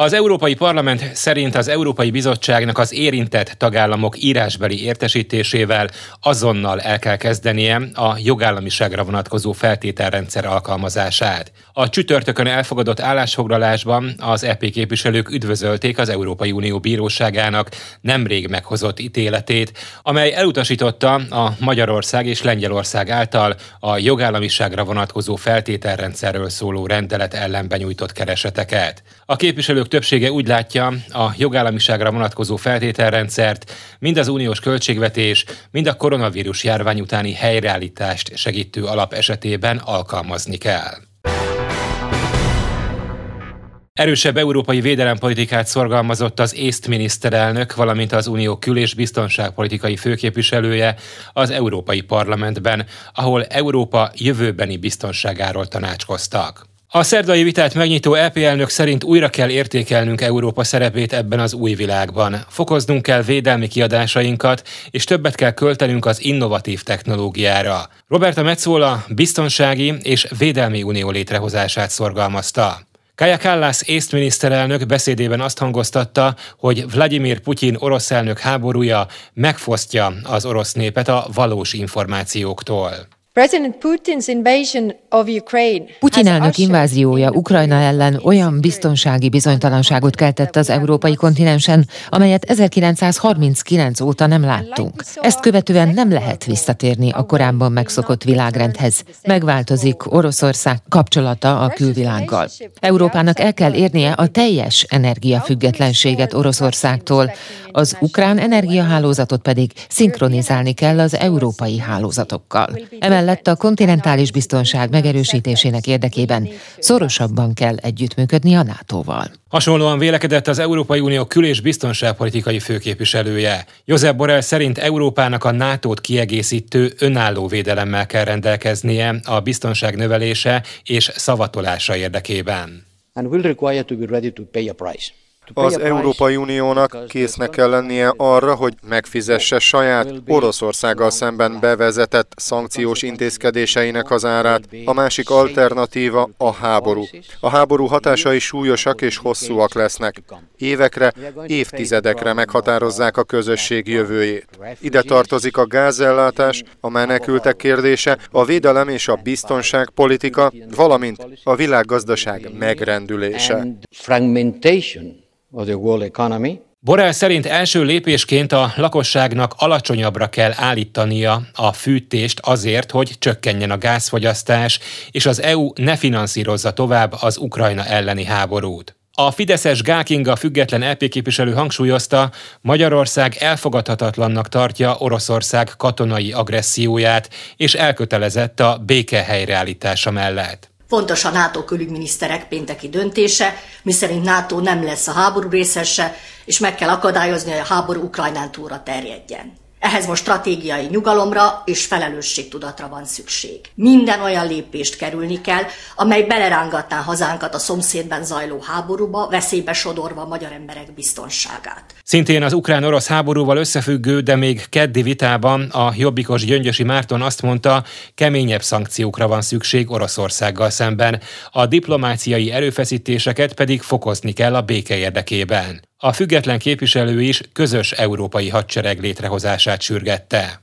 Az Európai Parlament szerint az Európai Bizottságnak az érintett tagállamok írásbeli értesítésével azonnal el kell kezdenie a jogállamiságra vonatkozó feltételrendszer alkalmazását. A csütörtökön elfogadott állásfoglalásban az EP képviselők üdvözölték az Európai Unió Bíróságának nemrég meghozott ítéletét, amely elutasította a Magyarország és Lengyelország által a jogállamiságra vonatkozó feltételrendszerről szóló rendelet ellen benyújtott kereseteket. A képviselők többsége úgy látja, a jogállamiságra vonatkozó feltételrendszert mind az uniós költségvetés, mind a koronavírus járvány utáni helyreállítást segítő alap esetében alkalmazni kell. Erősebb európai védelempolitikát szorgalmazott az észt miniszterelnök, valamint az Unió kül- és biztonságpolitikai főképviselője az Európai Parlamentben, ahol Európa jövőbeni biztonságáról tanácskoztak. A szerdai vitát megnyitó EP elnök szerint újra kell értékelnünk Európa szerepét ebben az új világban. Fokoznunk kell védelmi kiadásainkat, és többet kell költenünk az innovatív technológiára. Roberta Metzola biztonsági és védelmi unió létrehozását szorgalmazta. Kaja Kallas észt miniszterelnök beszédében azt hangoztatta, hogy Vladimir Putyin orosz elnök háborúja megfosztja az orosz népet a valós információktól. Putyin elnök inváziója Ukrajna ellen olyan biztonsági bizonytalanságot keltett az európai kontinensen, amelyet 1939 óta nem láttunk. Ezt követően nem lehet visszatérni a korábban megszokott világrendhez. Megváltozik Oroszország kapcsolata a külvilággal. Európának el kell érnie a teljes energiafüggetlenséget Oroszországtól, az ukrán energiahálózatot pedig szinkronizálni kell az európai hálózatokkal. Emellett a kontinentális biztonság megerősítésének érdekében szorosabban kell együttműködni a NATO-val. Hasonlóan vélekedett az Európai Unió kül- és biztonságpolitikai főképviselője. Josep Borrell szerint Európának a NATO-t kiegészítő önálló védelemmel kell rendelkeznie a biztonság növelése és szavatolása érdekében. And will require to be ready to pay a price. Az Európai Uniónak késznek kell lennie arra, hogy megfizesse saját Oroszországgal szemben bevezetett szankciós intézkedéseinek az árát. A másik alternatíva a háború. A háború hatásai súlyosak és hosszúak lesznek. Évekre, évtizedekre meghatározzák a közösség jövőjét. Ide tartozik a gázellátás, a menekültek kérdése, a védelem és a biztonságpolitika, valamint a világgazdaság megrendülése Borrell szerint első lépésként a lakosságnak alacsonyabbra kell állítania a fűtést azért, hogy csökkenjen a gázfogyasztás, és az EU ne finanszírozza tovább az Ukrajna elleni háborút. A Fideszes Gákinga független LP képviselő hangsúlyozta, Magyarország elfogadhatatlannak tartja Oroszország katonai agresszióját, és elkötelezett a béke helyreállítása mellett. Fontos a NATO külügyminiszterek pénteki döntése, miszerint NATO nem lesz a háború részese, és meg kell akadályozni, hogy a háború Ukrajnán túlra terjedjen. Ehhez most stratégiai nyugalomra és felelősségtudatra van szükség. Minden olyan lépést kerülni kell, amely belerángatná hazánkat a szomszédben zajló háborúba, veszélybe sodorva a magyar emberek biztonságát. Szintén az ukrán-orosz háborúval összefüggő, de még keddi vitában a jobbikos Gyöngyösi Márton azt mondta, keményebb szankciókra van szükség Oroszországgal szemben, a diplomáciai erőfeszítéseket pedig fokozni kell a béke érdekében. A független képviselő is közös európai hadsereg létrehozását sürgette.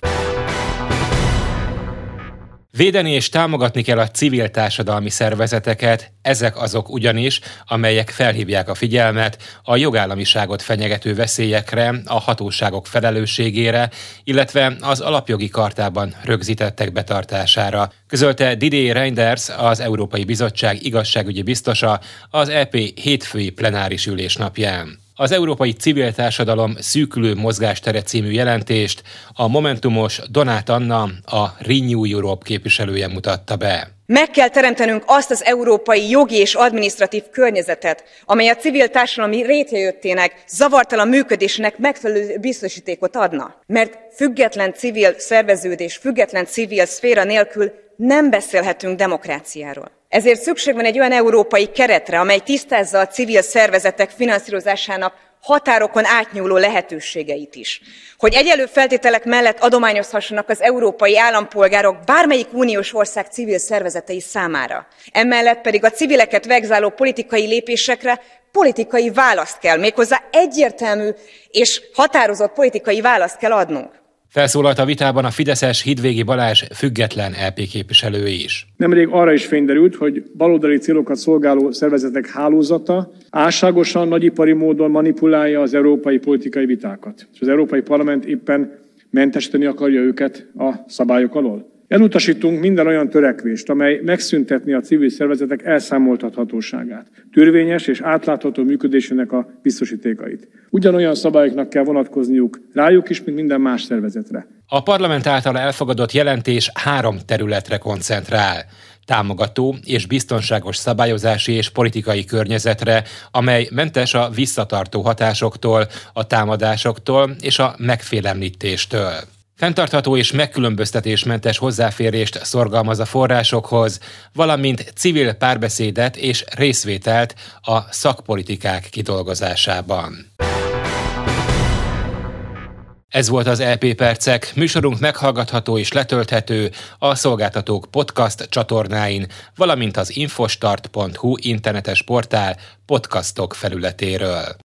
Védeni és támogatni kell a civil társadalmi szervezeteket, ezek azok ugyanis, amelyek felhívják a figyelmet a jogállamiságot fenyegető veszélyekre, a hatóságok felelősségére, illetve az alapjogi kartában rögzítettek betartására. Közölte Didier Reinders, az Európai Bizottság igazságügyi biztosa az EP hétfői plenáris ülés napján az Európai Civil Társadalom szűkülő mozgástere című jelentést a Momentumos Donát Anna, a Renew Europe képviselője mutatta be. Meg kell teremtenünk azt az európai jogi és adminisztratív környezetet, amely a civil társadalmi rétrejöttének, zavartalan működésének megfelelő biztosítékot adna. Mert független civil szerveződés, független civil szféra nélkül nem beszélhetünk demokráciáról. Ezért szükség van egy olyan európai keretre, amely tisztázza a civil szervezetek finanszírozásának határokon átnyúló lehetőségeit is. Hogy egyelő feltételek mellett adományozhassanak az európai állampolgárok bármelyik uniós ország civil szervezetei számára. Emellett pedig a civileket vegzáló politikai lépésekre politikai választ kell, méghozzá egyértelmű és határozott politikai választ kell adnunk. Felszólalt a vitában a Fideszes Hidvégi Balázs független LP képviselő is. Nemrég arra is fényderült, hogy baloldali célokat szolgáló szervezetek hálózata álságosan, nagyipari módon manipulálja az európai politikai vitákat. És az Európai Parlament éppen mentesíteni akarja őket a szabályok alól. Elutasítunk minden olyan törekvést, amely megszüntetni a civil szervezetek elszámoltathatóságát, törvényes és átlátható működésének a biztosítékait. Ugyanolyan szabályoknak kell vonatkozniuk rájuk is, mint minden más szervezetre. A parlament által elfogadott jelentés három területre koncentrál támogató és biztonságos szabályozási és politikai környezetre, amely mentes a visszatartó hatásoktól, a támadásoktól és a megfélemlítéstől. Fentartható és megkülönböztetésmentes hozzáférést szorgalmaz a forrásokhoz, valamint civil párbeszédet és részvételt a szakpolitikák kidolgozásában. Ez volt az LP e Percek, műsorunk meghallgatható és letölthető a Szolgáltatók podcast csatornáin, valamint az infostart.hu internetes portál podcastok felületéről.